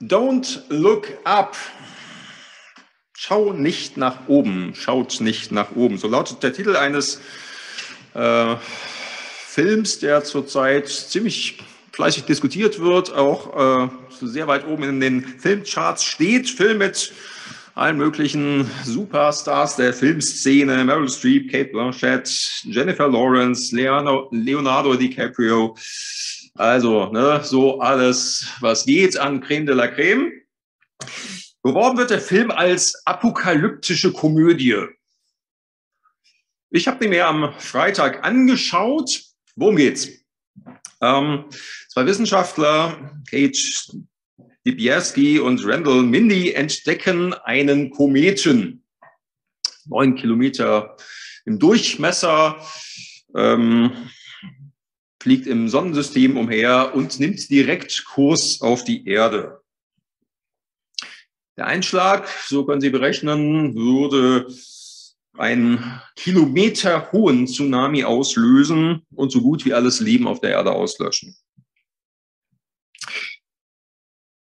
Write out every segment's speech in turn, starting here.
Don't look up. Schau nicht nach oben, schaut nicht nach oben. So lautet der Titel eines äh, Films, der zurzeit ziemlich fleißig diskutiert wird, auch äh, sehr weit oben in den Filmcharts steht. Film mit allen möglichen Superstars der Filmszene, Meryl Streep, Kate Blanchett, Jennifer Lawrence, Leonardo, Leonardo DiCaprio. Also, ne, so alles, was geht an Creme de la Creme. Beworben wird der Film als apokalyptische Komödie. Ich habe den mir am Freitag angeschaut. Worum geht's? Ähm, zwei Wissenschaftler, Kate Dibierski und Randall Mindy, entdecken einen Kometen. Neun Kilometer im Durchmesser, ähm, fliegt im Sonnensystem umher und nimmt direkt Kurs auf die Erde. Der Einschlag, so können Sie berechnen, würde einen kilometerhohen Tsunami auslösen und so gut wie alles Leben auf der Erde auslöschen.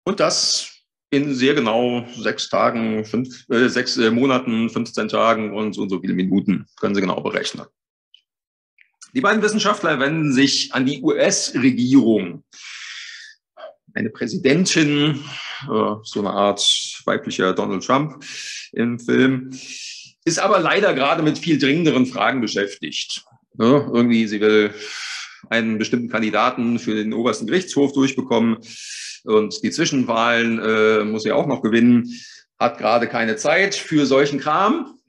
Und das in sehr genau sechs Tagen, fünf, äh, sechs äh, Monaten, 15 Tagen und so und so viele Minuten können Sie genau berechnen. Die beiden Wissenschaftler wenden sich an die US-Regierung. Eine Präsidentin, äh, so eine Art weiblicher Donald Trump im Film, ist aber leider gerade mit viel dringenderen Fragen beschäftigt. Ne? Irgendwie, sie will einen bestimmten Kandidaten für den obersten Gerichtshof durchbekommen und die Zwischenwahlen äh, muss sie auch noch gewinnen, hat gerade keine Zeit für solchen Kram.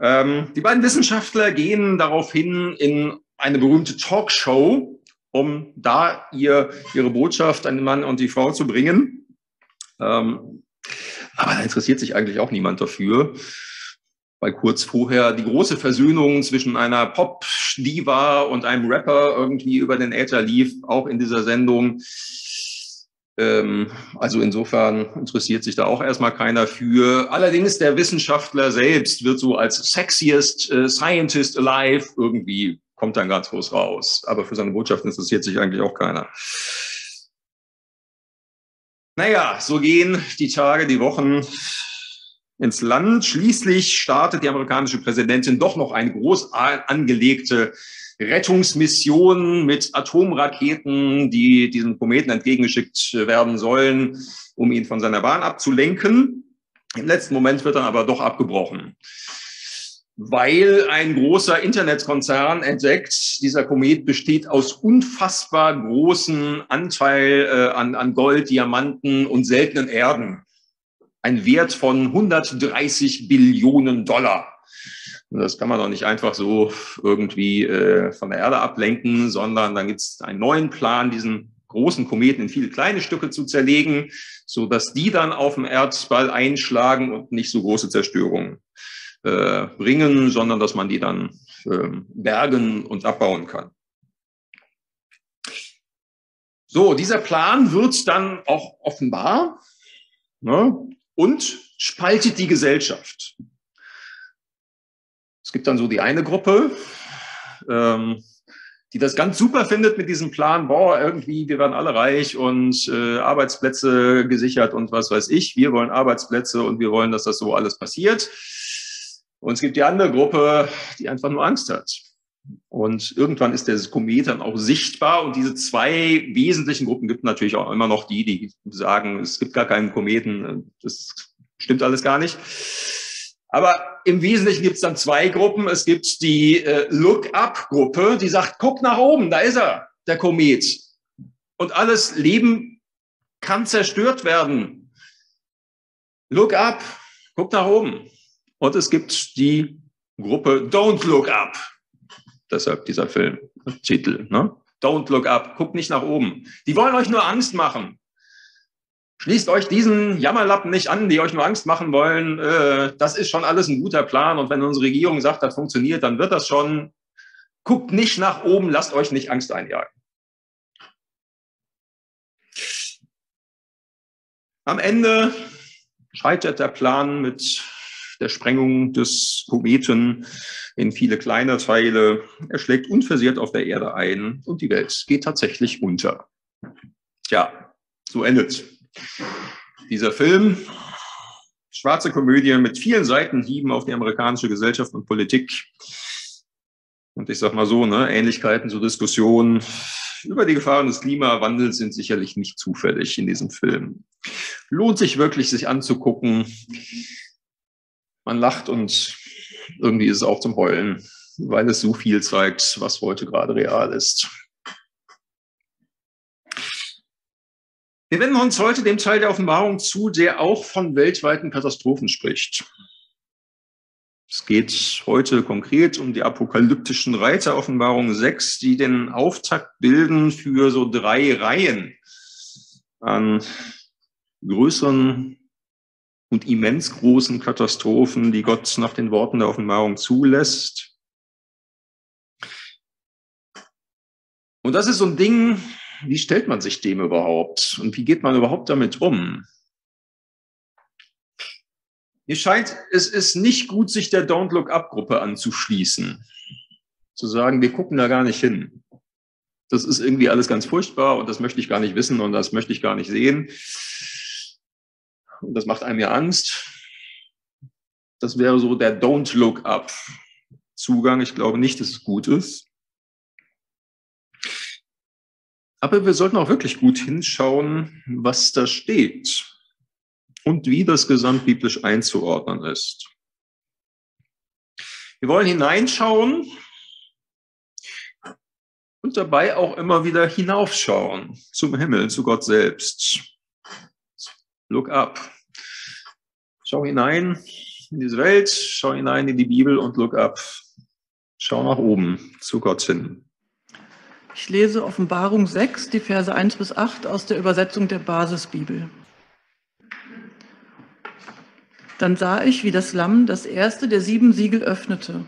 Ähm, die beiden Wissenschaftler gehen daraufhin in eine berühmte Talkshow, um da ihr, ihre Botschaft an den Mann und die Frau zu bringen. Ähm, aber da interessiert sich eigentlich auch niemand dafür weil kurz vorher die große Versöhnung zwischen einer Pop-Diva und einem Rapper irgendwie über den Äther lief, auch in dieser Sendung. Ähm, also insofern interessiert sich da auch erstmal keiner für. Allerdings der Wissenschaftler selbst wird so als sexiest äh, Scientist alive irgendwie kommt dann ganz groß raus. Aber für seine Botschaft interessiert sich eigentlich auch keiner. Naja, so gehen die Tage, die Wochen ins Land. Schließlich startet die amerikanische Präsidentin doch noch eine groß angelegte Rettungsmission mit Atomraketen, die diesem Kometen entgegengeschickt werden sollen, um ihn von seiner Bahn abzulenken. Im letzten Moment wird dann aber doch abgebrochen, weil ein großer Internetkonzern entdeckt, dieser Komet besteht aus unfassbar großen Anteil äh, an, an Gold, Diamanten und seltenen Erden ein Wert von 130 Billionen Dollar. Und das kann man doch nicht einfach so irgendwie äh, von der Erde ablenken, sondern dann gibt es einen neuen Plan, diesen großen Kometen in viele kleine Stücke zu zerlegen, so dass die dann auf dem Erdball einschlagen und nicht so große Zerstörungen äh, bringen, sondern dass man die dann äh, bergen und abbauen kann. So, dieser Plan wird dann auch offenbar. Ne? und spaltet die Gesellschaft. Gibt dann so die eine Gruppe, ähm, die das ganz super findet mit diesem Plan, boah, irgendwie, wir werden alle reich und äh, Arbeitsplätze gesichert und was weiß ich. Wir wollen Arbeitsplätze und wir wollen, dass das so alles passiert. Und es gibt die andere Gruppe, die einfach nur Angst hat. Und irgendwann ist der Komet dann auch sichtbar. Und diese zwei wesentlichen Gruppen gibt natürlich auch immer noch die, die sagen, es gibt gar keinen Kometen. Das stimmt alles gar nicht. Aber im Wesentlichen gibt es dann zwei Gruppen. Es gibt die äh, Look-up-Gruppe, die sagt, guck nach oben, da ist er, der Komet. Und alles Leben kann zerstört werden. Look up, guck nach oben. Und es gibt die Gruppe Don't Look Up. Deshalb dieser Filmtitel. Ne? Don't look up. Guckt nicht nach oben. Die wollen euch nur Angst machen. Schließt euch diesen Jammerlappen nicht an, die euch nur Angst machen wollen. Äh, das ist schon alles ein guter Plan. Und wenn unsere Regierung sagt, das funktioniert, dann wird das schon. Guckt nicht nach oben, lasst euch nicht Angst einjagen. Am Ende scheitert der Plan mit der Sprengung des Kometen in viele kleine Teile. Er schlägt unversehrt auf der Erde ein und die Welt geht tatsächlich unter. Tja, so endet Dieser Film, schwarze Komödie mit vielen Seitenhieben auf die amerikanische Gesellschaft und Politik. Und ich sag mal so, ne, Ähnlichkeiten zur Diskussion über die Gefahren des Klimawandels sind sicherlich nicht zufällig in diesem Film. Lohnt sich wirklich, sich anzugucken. Man lacht und irgendwie ist es auch zum Heulen, weil es so viel zeigt, was heute gerade real ist. Wir wenden uns heute dem Teil der Offenbarung zu, der auch von weltweiten Katastrophen spricht. Es geht heute konkret um die apokalyptischen Reiter Offenbarung 6, die den Auftakt bilden für so drei Reihen an größeren und immens großen Katastrophen, die Gott nach den Worten der Offenbarung zulässt. Und das ist so ein Ding, wie stellt man sich dem überhaupt? Und wie geht man überhaupt damit um? Mir scheint, es ist nicht gut, sich der Don't Look Up Gruppe anzuschließen. Zu sagen, wir gucken da gar nicht hin. Das ist irgendwie alles ganz furchtbar und das möchte ich gar nicht wissen und das möchte ich gar nicht sehen. Und das macht einem ja Angst. Das wäre so der Don't Look Up Zugang. Ich glaube nicht, dass es gut ist. Aber wir sollten auch wirklich gut hinschauen, was da steht und wie das gesamtbiblisch einzuordnen ist. Wir wollen hineinschauen und dabei auch immer wieder hinaufschauen zum Himmel, zu Gott selbst. Look up. Schau hinein in diese Welt, schau hinein in die Bibel und look up. Schau nach oben zu Gott hin. Ich lese Offenbarung 6, die Verse 1 bis 8 aus der Übersetzung der Basisbibel. Dann sah ich, wie das Lamm das erste der sieben Siegel öffnete.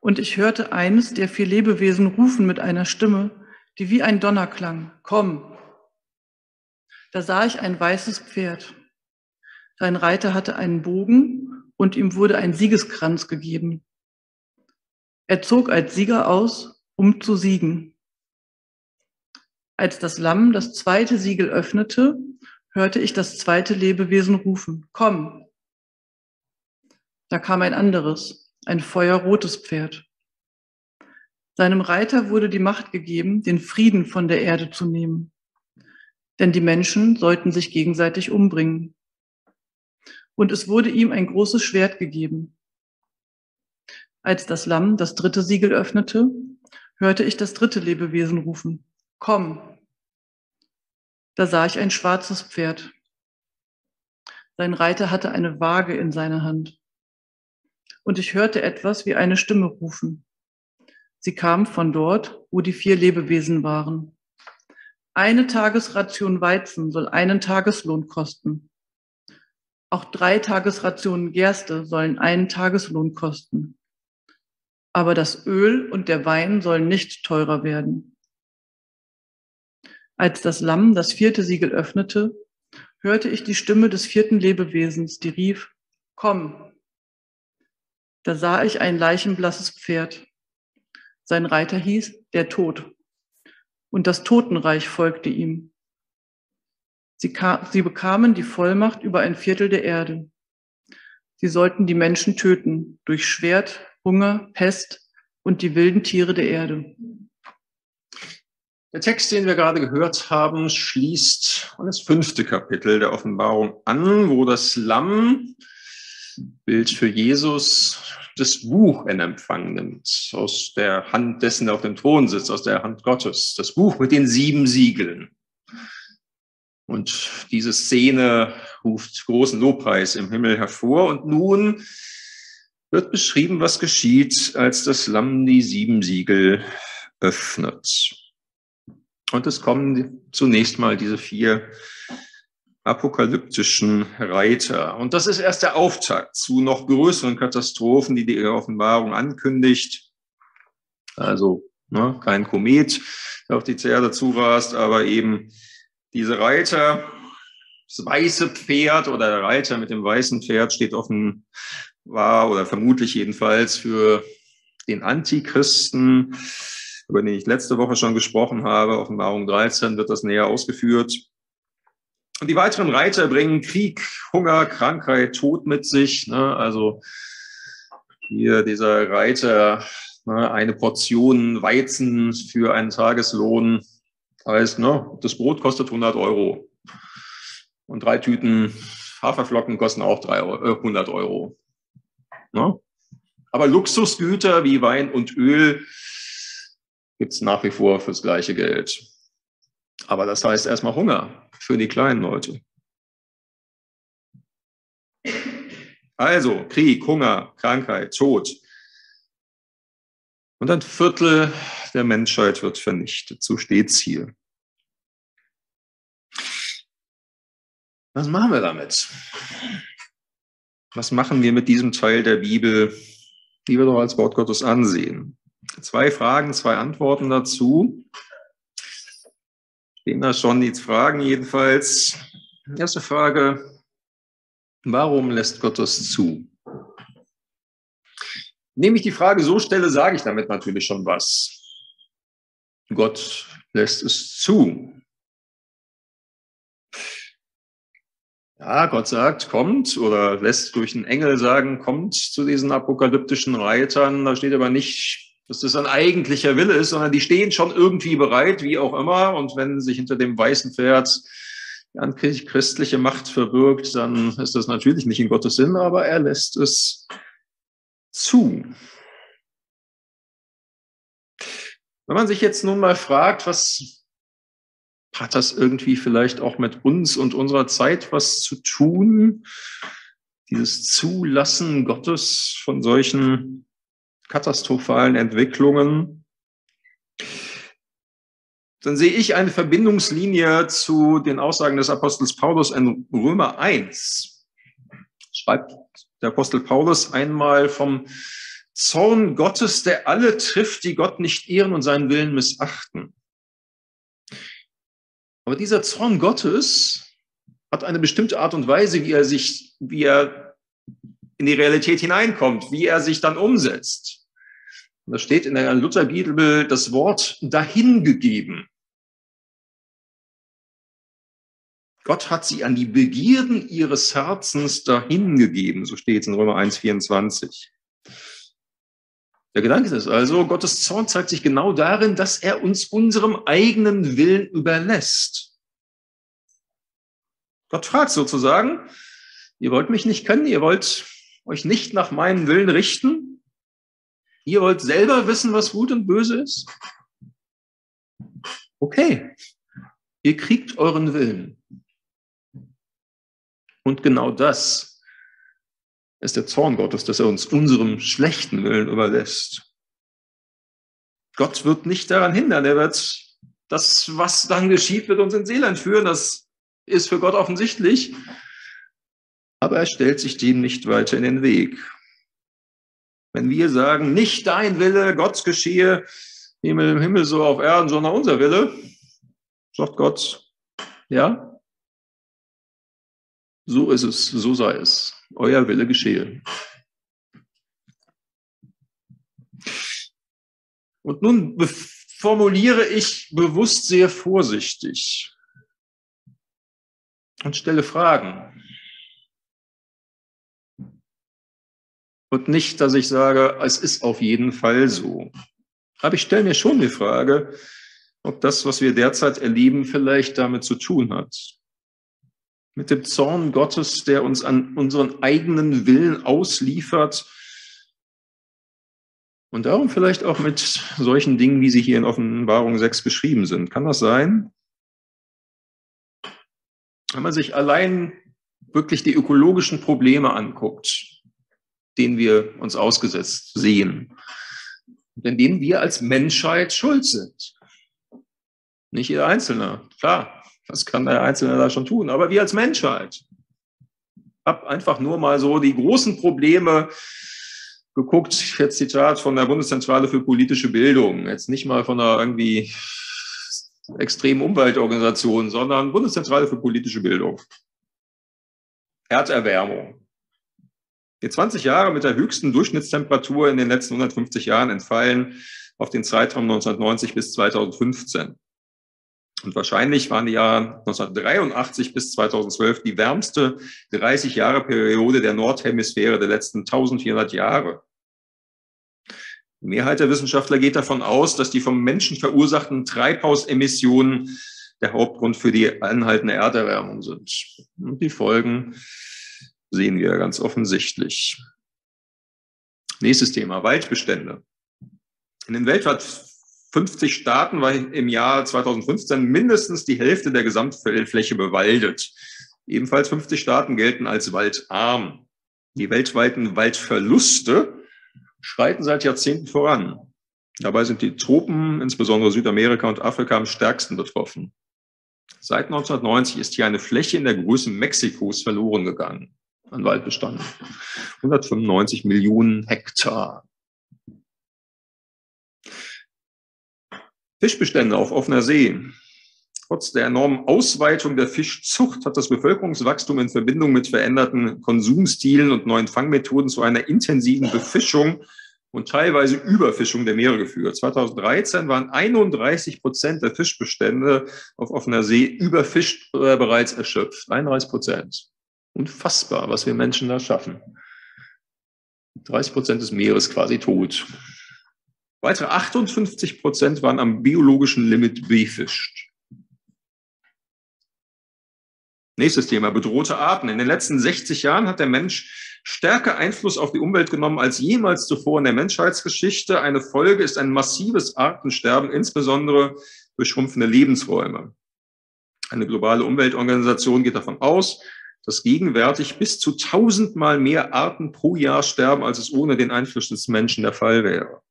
Und ich hörte eines der vier Lebewesen rufen mit einer Stimme, die wie ein Donner klang. Komm! Da sah ich ein weißes Pferd. Sein Reiter hatte einen Bogen und ihm wurde ein Siegeskranz gegeben. Er zog als Sieger aus um zu siegen. Als das Lamm das zweite Siegel öffnete, hörte ich das zweite Lebewesen rufen, komm. Da kam ein anderes, ein feuerrotes Pferd. Seinem Reiter wurde die Macht gegeben, den Frieden von der Erde zu nehmen. Denn die Menschen sollten sich gegenseitig umbringen. Und es wurde ihm ein großes Schwert gegeben. Als das Lamm das dritte Siegel öffnete, hörte ich das dritte Lebewesen rufen, komm. Da sah ich ein schwarzes Pferd. Sein Reiter hatte eine Waage in seiner Hand. Und ich hörte etwas wie eine Stimme rufen. Sie kam von dort, wo die vier Lebewesen waren. Eine Tagesration Weizen soll einen Tageslohn kosten. Auch drei Tagesrationen Gerste sollen einen Tageslohn kosten aber das Öl und der Wein sollen nicht teurer werden. Als das Lamm das vierte Siegel öffnete, hörte ich die Stimme des vierten Lebewesens, die rief, Komm. Da sah ich ein leichenblasses Pferd. Sein Reiter hieß der Tod. Und das Totenreich folgte ihm. Sie, sie bekamen die Vollmacht über ein Viertel der Erde. Sie sollten die Menschen töten durch Schwert, Hunger, Pest und die wilden Tiere der Erde. Der Text, den wir gerade gehört haben, schließt das fünfte Kapitel der Offenbarung an, wo das Lamm, Bild für Jesus, das Buch in Empfang nimmt, aus der Hand dessen, der auf dem Thron sitzt, aus der Hand Gottes. Das Buch mit den sieben Siegeln. Und diese Szene ruft großen Lobpreis im Himmel hervor. Und nun wird beschrieben, was geschieht, als das Lamm die sieben Siegel öffnet. Und es kommen zunächst mal diese vier apokalyptischen Reiter. Und das ist erst der Auftakt zu noch größeren Katastrophen, die die Offenbarung ankündigt. Also ne, kein Komet, der auf die Erde zurast, aber eben diese Reiter, das weiße Pferd oder der Reiter mit dem weißen Pferd steht offen war oder vermutlich jedenfalls für den Antichristen, über den ich letzte Woche schon gesprochen habe. Offenbarung 13 wird das näher ausgeführt. Und die weiteren Reiter bringen Krieg, Hunger, Krankheit, Tod mit sich. Ne? Also hier dieser Reiter, ne? eine Portion Weizen für einen Tageslohn heißt, ne? das Brot kostet 100 Euro. Und drei Tüten Haferflocken kosten auch 100 äh, Euro. Ne? Aber Luxusgüter wie Wein und Öl gibt es nach wie vor fürs gleiche Geld. Aber das heißt erstmal Hunger für die kleinen Leute. Also Krieg, Hunger, Krankheit, Tod. Und ein Viertel der Menschheit wird vernichtet. So steht es hier. Was machen wir damit? Was machen wir mit diesem Teil der Bibel, die wir doch als Wort Gottes ansehen? Zwei Fragen, zwei Antworten dazu. Stehen da schon die Fragen jedenfalls. Erste Frage, warum lässt Gott das zu? Indem ich die Frage so stelle, sage ich damit natürlich schon was. Gott lässt es zu. Ja, Gott sagt, kommt oder lässt durch einen Engel sagen, kommt zu diesen apokalyptischen Reitern. Da steht aber nicht, dass das ein eigentlicher Wille ist, sondern die stehen schon irgendwie bereit, wie auch immer. Und wenn sich hinter dem weißen Pferd die antichristliche Macht verbirgt, dann ist das natürlich nicht in Gottes Sinn, aber er lässt es zu. Wenn man sich jetzt nun mal fragt, was hat das irgendwie vielleicht auch mit uns und unserer Zeit was zu tun? Dieses Zulassen Gottes von solchen katastrophalen Entwicklungen. Dann sehe ich eine Verbindungslinie zu den Aussagen des Apostels Paulus in Römer 1. Schreibt der Apostel Paulus einmal vom Zorn Gottes, der alle trifft, die Gott nicht ehren und seinen Willen missachten. Aber dieser Zorn Gottes hat eine bestimmte Art und Weise, wie er sich, wie er in die Realität hineinkommt, wie er sich dann umsetzt. Und da steht in der Lutherbibel das Wort dahingegeben. Gott hat sie an die Begierden ihres Herzens dahingegeben, so steht es in Römer 1, 24. Der Gedanke ist also, Gottes Zorn zeigt sich genau darin, dass er uns unserem eigenen Willen überlässt. Gott fragt sozusagen, ihr wollt mich nicht kennen, ihr wollt euch nicht nach meinem Willen richten, ihr wollt selber wissen, was gut und böse ist. Okay, ihr kriegt euren Willen. Und genau das ist der Zorn Gottes, dass er uns unserem schlechten Willen überlässt. Gott wird nicht daran hindern. Er wird das, was dann geschieht, wird uns ins Seeland führen. Das ist für Gott offensichtlich. Aber er stellt sich dem nicht weiter in den Weg. Wenn wir sagen, nicht dein Wille, Gott geschehe, Himmel im Himmel so auf Erden, sondern unser Wille, sagt Gott, ja, so ist es, so sei es euer Wille geschehe. Und nun formuliere ich bewusst sehr vorsichtig und stelle Fragen. Und nicht, dass ich sage, es ist auf jeden Fall so. Aber ich stelle mir schon die Frage, ob das, was wir derzeit erleben, vielleicht damit zu tun hat mit dem Zorn Gottes, der uns an unseren eigenen Willen ausliefert. Und darum vielleicht auch mit solchen Dingen, wie sie hier in Offenbarung 6 beschrieben sind. Kann das sein? Wenn man sich allein wirklich die ökologischen Probleme anguckt, denen wir uns ausgesetzt sehen, in denen wir als Menschheit schuld sind. Nicht jeder Einzelne, klar. Das kann der Einzelne da schon tun. Aber wir als Menschheit habe einfach nur mal so die großen Probleme geguckt. Jetzt Zitat von der Bundeszentrale für politische Bildung. Jetzt nicht mal von einer irgendwie extremen Umweltorganisation, sondern Bundeszentrale für politische Bildung. Erderwärmung. Die 20 Jahre mit der höchsten Durchschnittstemperatur in den letzten 150 Jahren entfallen auf den Zeitraum 1990 bis 2015. Und wahrscheinlich waren die Jahre 1983 bis 2012 die wärmste 30 Jahre Periode der Nordhemisphäre der letzten 1400 Jahre. Die Mehrheit der Wissenschaftler geht davon aus, dass die vom Menschen verursachten Treibhausemissionen der Hauptgrund für die anhaltende Erderwärmung sind. Und die Folgen sehen wir ganz offensichtlich. Nächstes Thema, Waldbestände. In den weltweit 50 Staaten war im Jahr 2015 mindestens die Hälfte der Gesamtfläche bewaldet. Ebenfalls 50 Staaten gelten als waldarm. Die weltweiten Waldverluste schreiten seit Jahrzehnten voran. Dabei sind die Tropen, insbesondere Südamerika und Afrika, am stärksten betroffen. Seit 1990 ist hier eine Fläche in der Größe Mexikos verloren gegangen an Waldbestand. 195 Millionen Hektar. Fischbestände auf offener See. Trotz der enormen Ausweitung der Fischzucht hat das Bevölkerungswachstum in Verbindung mit veränderten Konsumstilen und neuen Fangmethoden zu einer intensiven Befischung und teilweise Überfischung der Meere geführt. 2013 waren 31 Prozent der Fischbestände auf offener See überfischt oder bereits erschöpft. 31 Prozent. Unfassbar, was wir Menschen da schaffen. 30 Prozent des Meeres quasi tot. Weitere 58 Prozent waren am biologischen Limit befischt. Nächstes Thema, bedrohte Arten. In den letzten 60 Jahren hat der Mensch stärker Einfluss auf die Umwelt genommen als jemals zuvor in der Menschheitsgeschichte. Eine Folge ist ein massives Artensterben, insbesondere durch schrumpfende Lebensräume. Eine globale Umweltorganisation geht davon aus, dass gegenwärtig bis zu tausendmal mehr Arten pro Jahr sterben, als es ohne den Einfluss des Menschen der Fall wäre.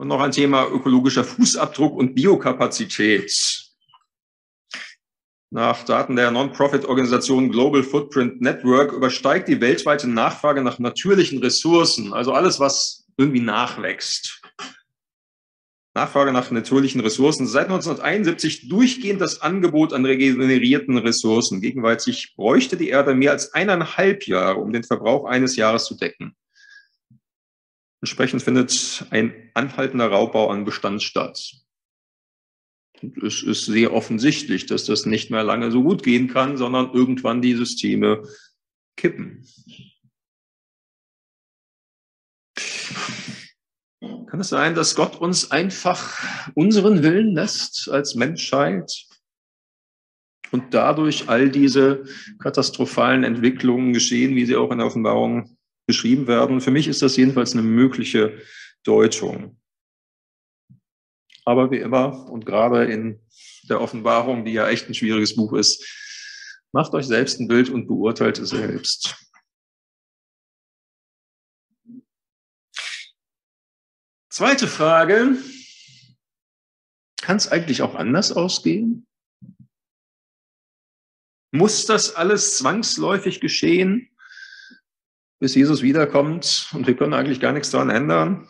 Und noch ein Thema ökologischer Fußabdruck und Biokapazität. Nach Daten der Non-Profit-Organisation Global Footprint Network übersteigt die weltweite Nachfrage nach natürlichen Ressourcen, also alles, was irgendwie nachwächst. Nachfrage nach natürlichen Ressourcen. Seit 1971 durchgehend das Angebot an regenerierten Ressourcen. Gegenwärtig bräuchte die Erde mehr als eineinhalb Jahre, um den Verbrauch eines Jahres zu decken. Entsprechend findet ein anhaltender Raubbau an Bestand statt. Und es ist sehr offensichtlich, dass das nicht mehr lange so gut gehen kann, sondern irgendwann die Systeme kippen. Kann es sein, dass Gott uns einfach unseren Willen lässt als Menschheit und dadurch all diese katastrophalen Entwicklungen geschehen, wie sie auch in der Offenbarung beschrieben werden. Für mich ist das jedenfalls eine mögliche Deutung. Aber wie immer und gerade in der Offenbarung, die ja echt ein schwieriges Buch ist, macht euch selbst ein Bild und beurteilt es selbst. Zweite Frage. Kann es eigentlich auch anders ausgehen? Muss das alles zwangsläufig geschehen? Bis Jesus wiederkommt und wir können eigentlich gar nichts daran ändern?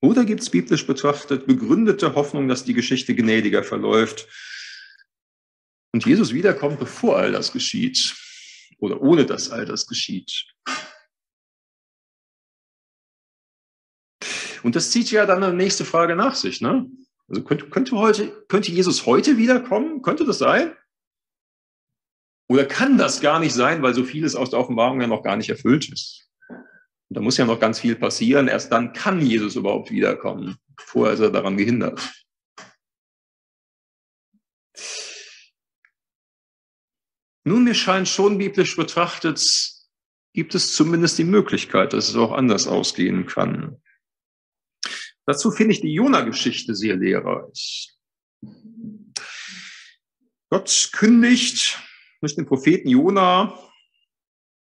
Oder gibt es biblisch betrachtet begründete Hoffnung, dass die Geschichte gnädiger verläuft und Jesus wiederkommt, bevor all das geschieht oder ohne dass all das geschieht? Und das zieht ja dann eine nächste Frage nach sich. Ne? Also könnte, könnte, heute, könnte Jesus heute wiederkommen? Könnte das sein? Oder kann das gar nicht sein, weil so vieles aus der Offenbarung ja noch gar nicht erfüllt ist? Und da muss ja noch ganz viel passieren. Erst dann kann Jesus überhaupt wiederkommen. Vorher ist er daran gehindert. Nun, mir scheint schon biblisch betrachtet, gibt es zumindest die Möglichkeit, dass es auch anders ausgehen kann. Dazu finde ich die Jona-Geschichte sehr lehrreich. Gott kündigt durch den Propheten Jona,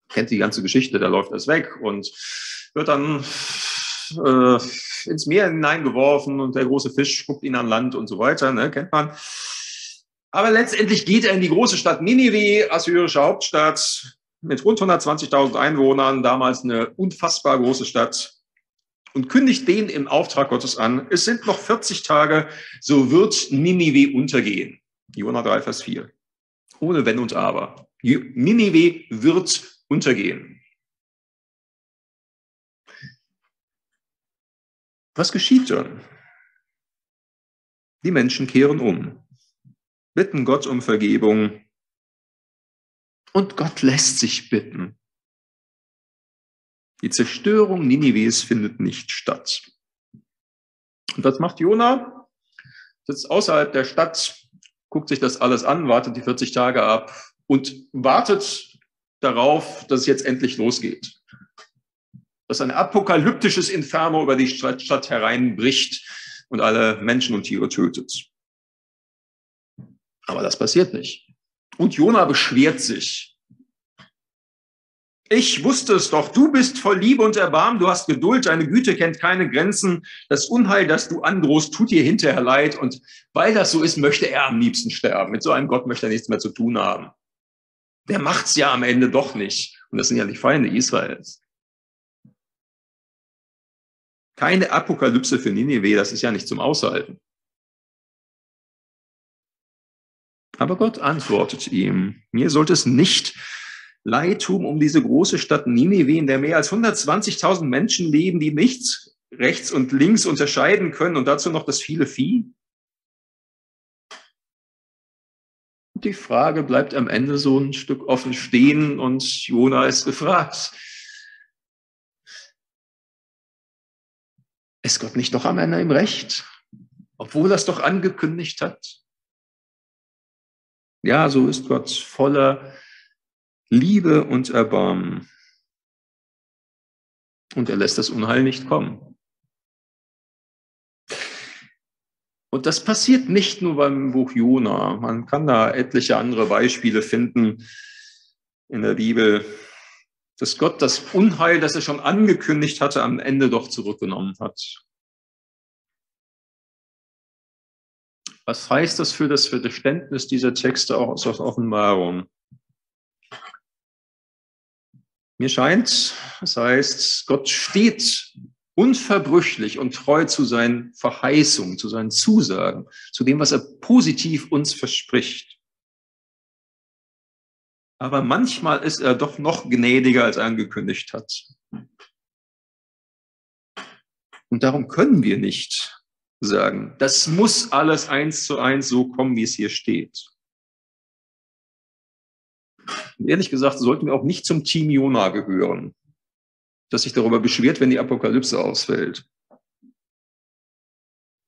kennt die ganze Geschichte, da läuft das weg und wird dann äh, ins Meer hineingeworfen und der große Fisch spuckt ihn an Land und so weiter, ne, kennt man. Aber letztendlich geht er in die große Stadt Ninive, assyrische Hauptstadt, mit rund 120.000 Einwohnern, damals eine unfassbar große Stadt, und kündigt den im Auftrag Gottes an. Es sind noch 40 Tage, so wird Ninive untergehen. Jona 3, Vers 4 ohne Wenn und Aber. Ninive wird untergehen. Was geschieht dann? Die Menschen kehren um, bitten Gott um Vergebung und Gott lässt sich bitten. Die Zerstörung Ninives findet nicht statt. Und was macht Jona? Sitzt außerhalb der Stadt, guckt sich das alles an, wartet die 40 Tage ab und wartet darauf, dass es jetzt endlich losgeht. Dass ein apokalyptisches Inferno über die Stadt hereinbricht und alle Menschen und Tiere tötet. Aber das passiert nicht. Und Jona beschwert sich. Ich wusste es doch, du bist voll Liebe und Erbarmen, du hast Geduld, deine Güte kennt keine Grenzen. Das Unheil, das du androhst, tut dir hinterher leid. Und weil das so ist, möchte er am liebsten sterben. Mit so einem Gott möchte er nichts mehr zu tun haben. Der macht's ja am Ende doch nicht. Und das sind ja die Feinde Israels. Keine Apokalypse für Ninive, das ist ja nicht zum Aushalten. Aber Gott antwortet ihm, mir sollte es nicht Leid tun um diese große Stadt Ninive, in der mehr als 120.000 Menschen leben, die nichts rechts und links unterscheiden können und dazu noch das viele Vieh? Die Frage bleibt am Ende so ein Stück offen stehen und Jona ist gefragt. Ist Gott nicht doch am Ende im Recht, obwohl er es doch angekündigt hat? Ja, so ist Gott voller Liebe und Erbarmen. Und er lässt das Unheil nicht kommen. Und das passiert nicht nur beim Buch Jona. Man kann da etliche andere Beispiele finden in der Bibel, dass Gott das Unheil, das er schon angekündigt hatte, am Ende doch zurückgenommen hat. Was heißt das für das Verständnis dieser Texte auch aus Offenbarung? Mir scheint, das heißt, Gott steht unverbrüchlich und treu zu seinen Verheißungen, zu seinen Zusagen, zu dem, was er positiv uns verspricht. Aber manchmal ist er doch noch gnädiger, als er angekündigt hat. Und darum können wir nicht sagen, das muss alles eins zu eins so kommen, wie es hier steht. Und ehrlich gesagt, sollten wir auch nicht zum Team Jona gehören, das sich darüber beschwert, wenn die Apokalypse ausfällt.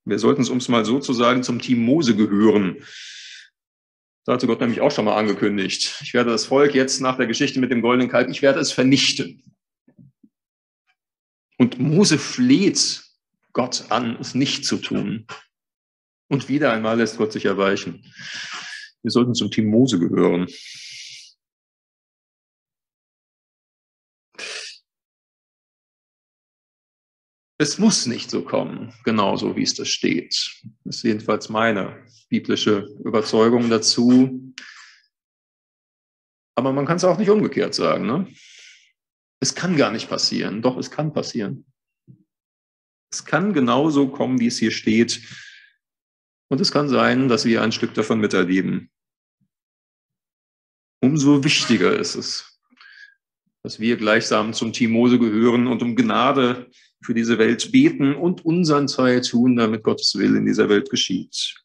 Wir sollten es, um es mal so zu sagen, zum Team Mose gehören. Da hatte Gott nämlich auch schon mal angekündigt. Ich werde das Volk jetzt nach der Geschichte mit dem goldenen Kalb, ich werde es vernichten. Und Mose fleht Gott an, es nicht zu tun. Und wieder einmal lässt Gott sich erweichen. Wir sollten zum Team Mose gehören. Es muss nicht so kommen, genauso wie es da steht. Das ist jedenfalls meine biblische Überzeugung dazu. Aber man kann es auch nicht umgekehrt sagen. Ne? Es kann gar nicht passieren. Doch, es kann passieren. Es kann genauso kommen, wie es hier steht. Und es kann sein, dass wir ein Stück davon miterleben. Umso wichtiger ist es, dass wir gleichsam zum Team Mose gehören und um Gnade für diese Welt beten und unseren Teil tun, damit Gottes Will in dieser Welt geschieht.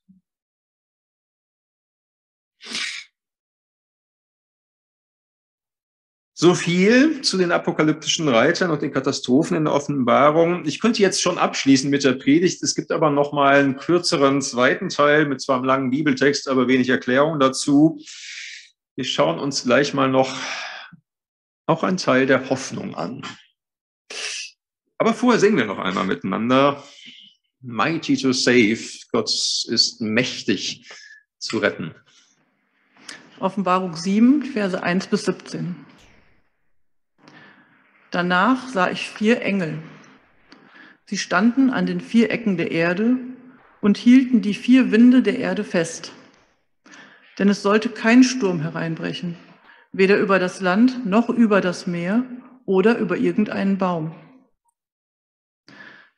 So viel zu den apokalyptischen Reitern und den Katastrophen in der Offenbarung. Ich könnte jetzt schon abschließen mit der Predigt. Es gibt aber noch mal einen kürzeren zweiten Teil mit zwar einem langen Bibeltext, aber wenig Erklärung dazu. Wir schauen uns gleich mal noch auch einen Teil der Hoffnung an. Aber vorher singen wir noch einmal miteinander. Mighty to save. Gott ist mächtig zu retten. Offenbarung 7, Verse 1 bis 17. Danach sah ich vier Engel. Sie standen an den vier Ecken der Erde und hielten die vier Winde der Erde fest. Denn es sollte kein Sturm hereinbrechen, weder über das Land noch über das Meer oder über irgendeinen Baum.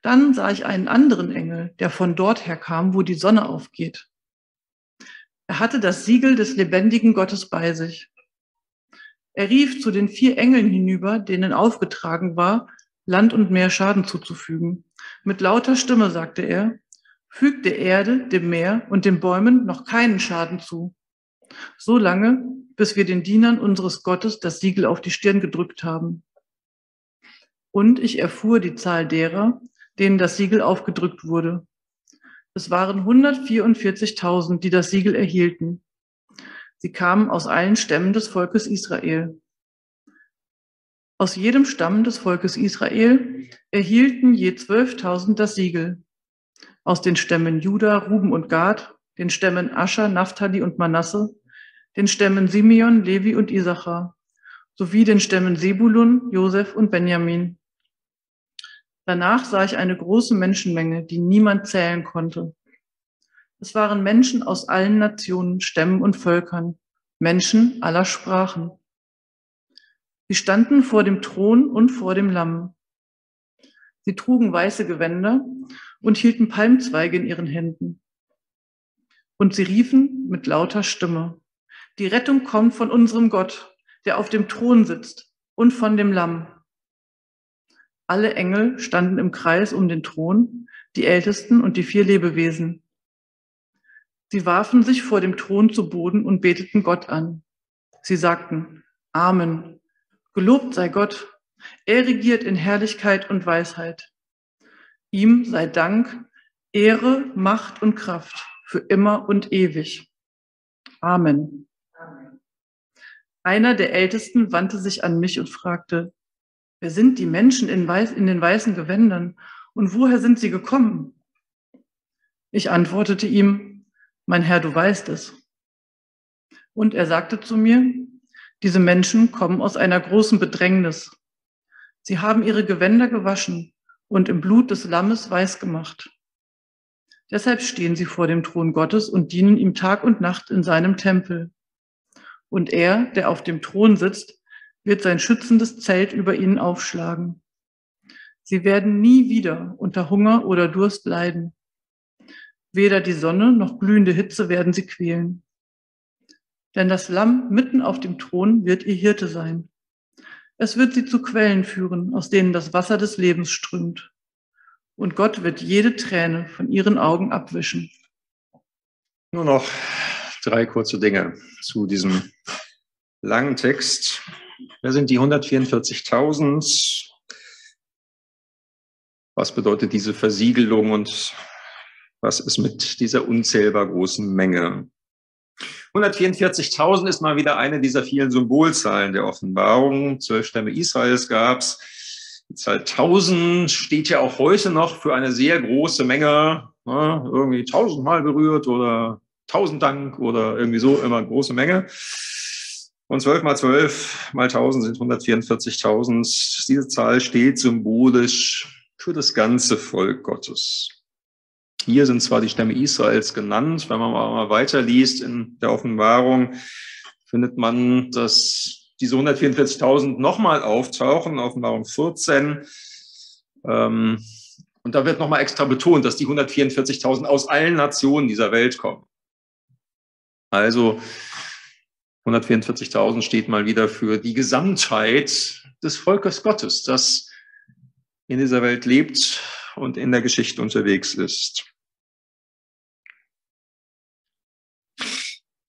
Dann sah ich einen anderen Engel, der von dort her kam, wo die Sonne aufgeht. Er hatte das Siegel des lebendigen Gottes bei sich. Er rief zu den vier Engeln hinüber, denen aufgetragen war, Land und Meer Schaden zuzufügen, Mit lauter Stimme sagte er, fügt der Erde, dem Meer und den Bäumen noch keinen Schaden zu. So lange, bis wir den Dienern unseres Gottes das Siegel auf die Stirn gedrückt haben. Und ich erfuhr die Zahl derer, denen das Siegel aufgedrückt wurde. Es waren 144.000, die das Siegel erhielten. Sie kamen aus allen Stämmen des Volkes Israel. Aus jedem Stamm des Volkes Israel erhielten je 12.000 das Siegel. Aus den Stämmen Juda, Ruben und Gad, den Stämmen Ascher, Naphtali und Manasse, den Stämmen Simeon, Levi und Isachar, sowie den Stämmen Sebulun, Josef und Benjamin. Danach sah ich eine große Menschenmenge, die niemand zählen konnte. Es waren Menschen aus allen Nationen, Stämmen und Völkern, Menschen aller Sprachen. Sie standen vor dem Thron und vor dem Lamm. Sie trugen weiße Gewänder und hielten Palmzweige in ihren Händen. Und sie riefen mit lauter Stimme, die Rettung kommt von unserem Gott, der auf dem Thron sitzt und von dem Lamm. Alle Engel standen im Kreis um den Thron, die Ältesten und die vier Lebewesen. Sie warfen sich vor dem Thron zu Boden und beteten Gott an. Sie sagten, Amen. Gelobt sei Gott. Er regiert in Herrlichkeit und Weisheit. Ihm sei Dank, Ehre, Macht und Kraft für immer und ewig. Amen. Einer der Ältesten wandte sich an mich und fragte, Wer sind die Menschen in, weiß, in den weißen Gewändern und woher sind sie gekommen? Ich antwortete ihm, mein Herr, du weißt es. Und er sagte zu mir, diese Menschen kommen aus einer großen Bedrängnis. Sie haben ihre Gewänder gewaschen und im Blut des Lammes weiß gemacht. Deshalb stehen sie vor dem Thron Gottes und dienen ihm Tag und Nacht in seinem Tempel. Und er, der auf dem Thron sitzt, wird sein schützendes Zelt über ihnen aufschlagen. Sie werden nie wieder unter Hunger oder Durst leiden. Weder die Sonne noch glühende Hitze werden sie quälen. Denn das Lamm mitten auf dem Thron wird ihr Hirte sein. Es wird sie zu Quellen führen, aus denen das Wasser des Lebens strömt. Und Gott wird jede Träne von ihren Augen abwischen. Nur noch drei kurze Dinge zu diesem langen Text. Wer sind die 144.000? Was bedeutet diese Versiegelung und was ist mit dieser unzählbar großen Menge? 144.000 ist mal wieder eine dieser vielen Symbolzahlen der Offenbarung. Zwölf Stämme Israels gab's. Die Zahl 1000 steht ja auch heute noch für eine sehr große Menge, ne, irgendwie tausendmal berührt oder tausend Dank oder irgendwie so, immer große Menge. Und 12 mal 12 mal 1000 sind 144.000. Diese Zahl steht symbolisch für das ganze Volk Gottes. Hier sind zwar die Stämme Israels genannt, wenn man mal weiterliest in der Offenbarung, findet man, dass diese 144.000 nochmal auftauchen, Offenbarung 14. Ähm, und da wird nochmal extra betont, dass die 144.000 aus allen Nationen dieser Welt kommen. Also 144.000 steht mal wieder für die Gesamtheit des Volkes Gottes, das in dieser Welt lebt und in der Geschichte unterwegs ist.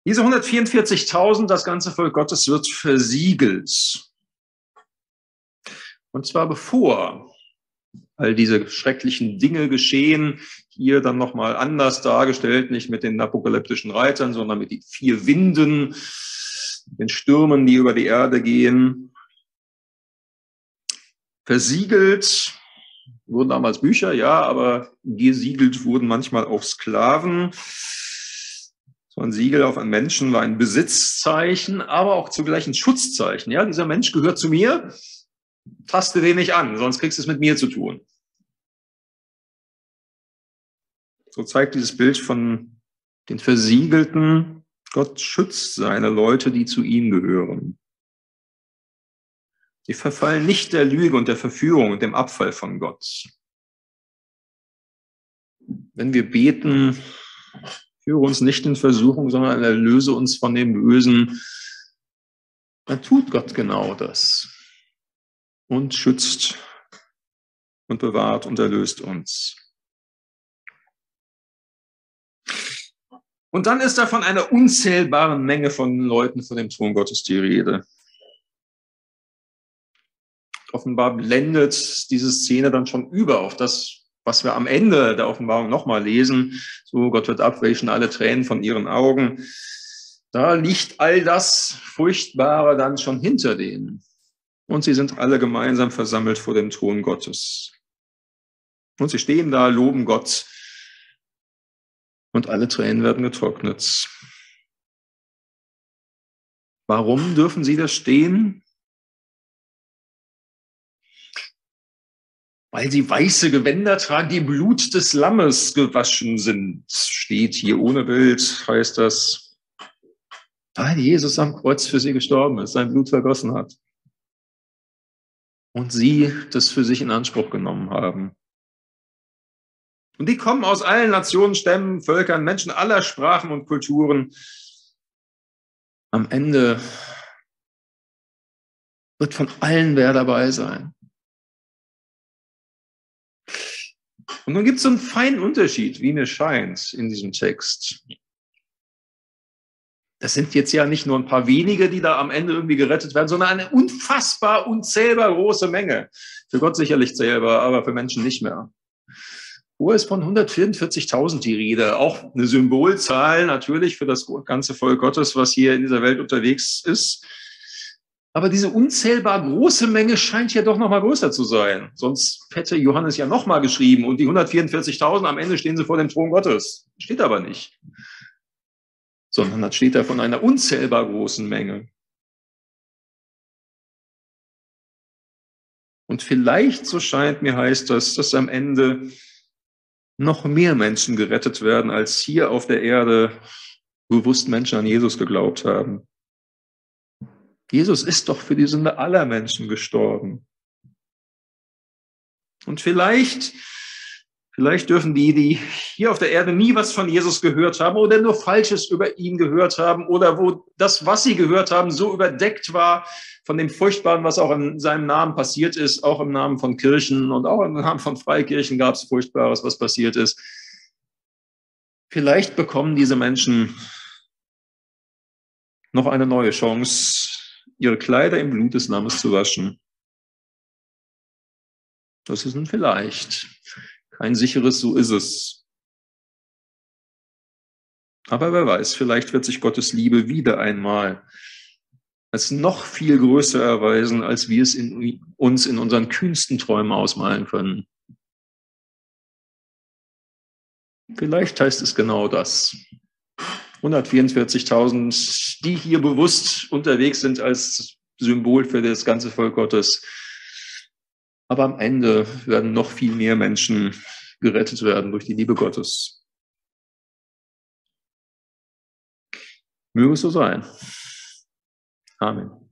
Diese 144.000, das ganze Volk Gottes wird versiegelt. Und zwar bevor all diese schrecklichen Dinge geschehen, hier dann nochmal anders dargestellt, nicht mit den apokalyptischen Reitern, sondern mit den vier Winden, den Stürmen, die über die Erde gehen. Versiegelt wurden damals Bücher, ja, aber gesiegelt wurden manchmal auch Sklaven. So ein Siegel auf einen Menschen war ein Besitzzeichen, aber auch zugleich ein Schutzzeichen. Ja, dieser Mensch gehört zu mir, taste den nicht an, sonst kriegst du es mit mir zu tun. So zeigt dieses Bild von den Versiegelten, Gott schützt seine Leute, die zu ihm gehören. Sie verfallen nicht der Lüge und der Verführung und dem Abfall von Gott. Wenn wir beten, führe uns nicht in Versuchung, sondern erlöse uns von dem Bösen, dann tut Gott genau das und schützt und bewahrt und erlöst uns. Und dann ist da von einer unzählbaren Menge von Leuten vor dem Thron Gottes die Rede. Offenbar blendet diese Szene dann schon über auf das, was wir am Ende der Offenbarung nochmal lesen. So, Gott wird abwischen alle Tränen von ihren Augen. Da liegt all das Furchtbare dann schon hinter denen. Und sie sind alle gemeinsam versammelt vor dem Thron Gottes. Und sie stehen da, loben Gott. Und alle Tränen werden getrocknet. Warum dürfen sie da stehen? Weil sie weiße Gewänder tragen, die Blut des Lammes gewaschen sind. Steht hier ohne Bild, heißt das weil Jesus am Kreuz für sie gestorben ist, sein Blut vergossen hat. Und sie das für sich in Anspruch genommen haben. Und die kommen aus allen Nationen, Stämmen, Völkern, Menschen aller Sprachen und Kulturen. Am Ende wird von allen wer dabei sein. Und nun gibt es so einen feinen Unterschied, wie mir scheint, in diesem Text. Das sind jetzt ja nicht nur ein paar wenige, die da am Ende irgendwie gerettet werden, sondern eine unfassbar, unzählbar große Menge. Für Gott sicherlich zählbar, aber für Menschen nicht mehr. Wo ist von 144.000 die Rede? Auch eine Symbolzahl natürlich für das ganze Volk Gottes, was hier in dieser Welt unterwegs ist. Aber diese unzählbar große Menge scheint ja doch noch mal größer zu sein. Sonst hätte Johannes ja noch mal geschrieben und die 144.000 am Ende stehen sie vor dem Thron Gottes. Steht aber nicht sondern das steht da von einer unzählbar großen Menge. Und vielleicht, so scheint mir, heißt das, dass am Ende noch mehr Menschen gerettet werden, als hier auf der Erde bewusst Menschen an Jesus geglaubt haben. Jesus ist doch für die Sünde aller Menschen gestorben. Und vielleicht Vielleicht dürfen die, die hier auf der Erde nie was von Jesus gehört haben oder nur Falsches über ihn gehört haben oder wo das, was sie gehört haben, so überdeckt war von dem Furchtbaren, was auch in seinem Namen passiert ist, auch im Namen von Kirchen und auch im Namen von Freikirchen gab es Furchtbares, was passiert ist. Vielleicht bekommen diese Menschen noch eine neue Chance, ihre Kleider im Blut des Lammes zu waschen. Das ist ein Vielleicht kein sicheres, so ist es. Aber wer weiß, vielleicht wird sich Gottes Liebe wieder einmal als noch viel größer erweisen, als wir es in uns in unseren kühnsten Träumen ausmalen können. Vielleicht heißt es genau das. 144.000, die hier bewusst unterwegs sind als Symbol für das ganze Volk Gottes, aber am Ende werden noch viel mehr Menschen gerettet werden durch die Liebe Gottes. Möge es so sein. Amen.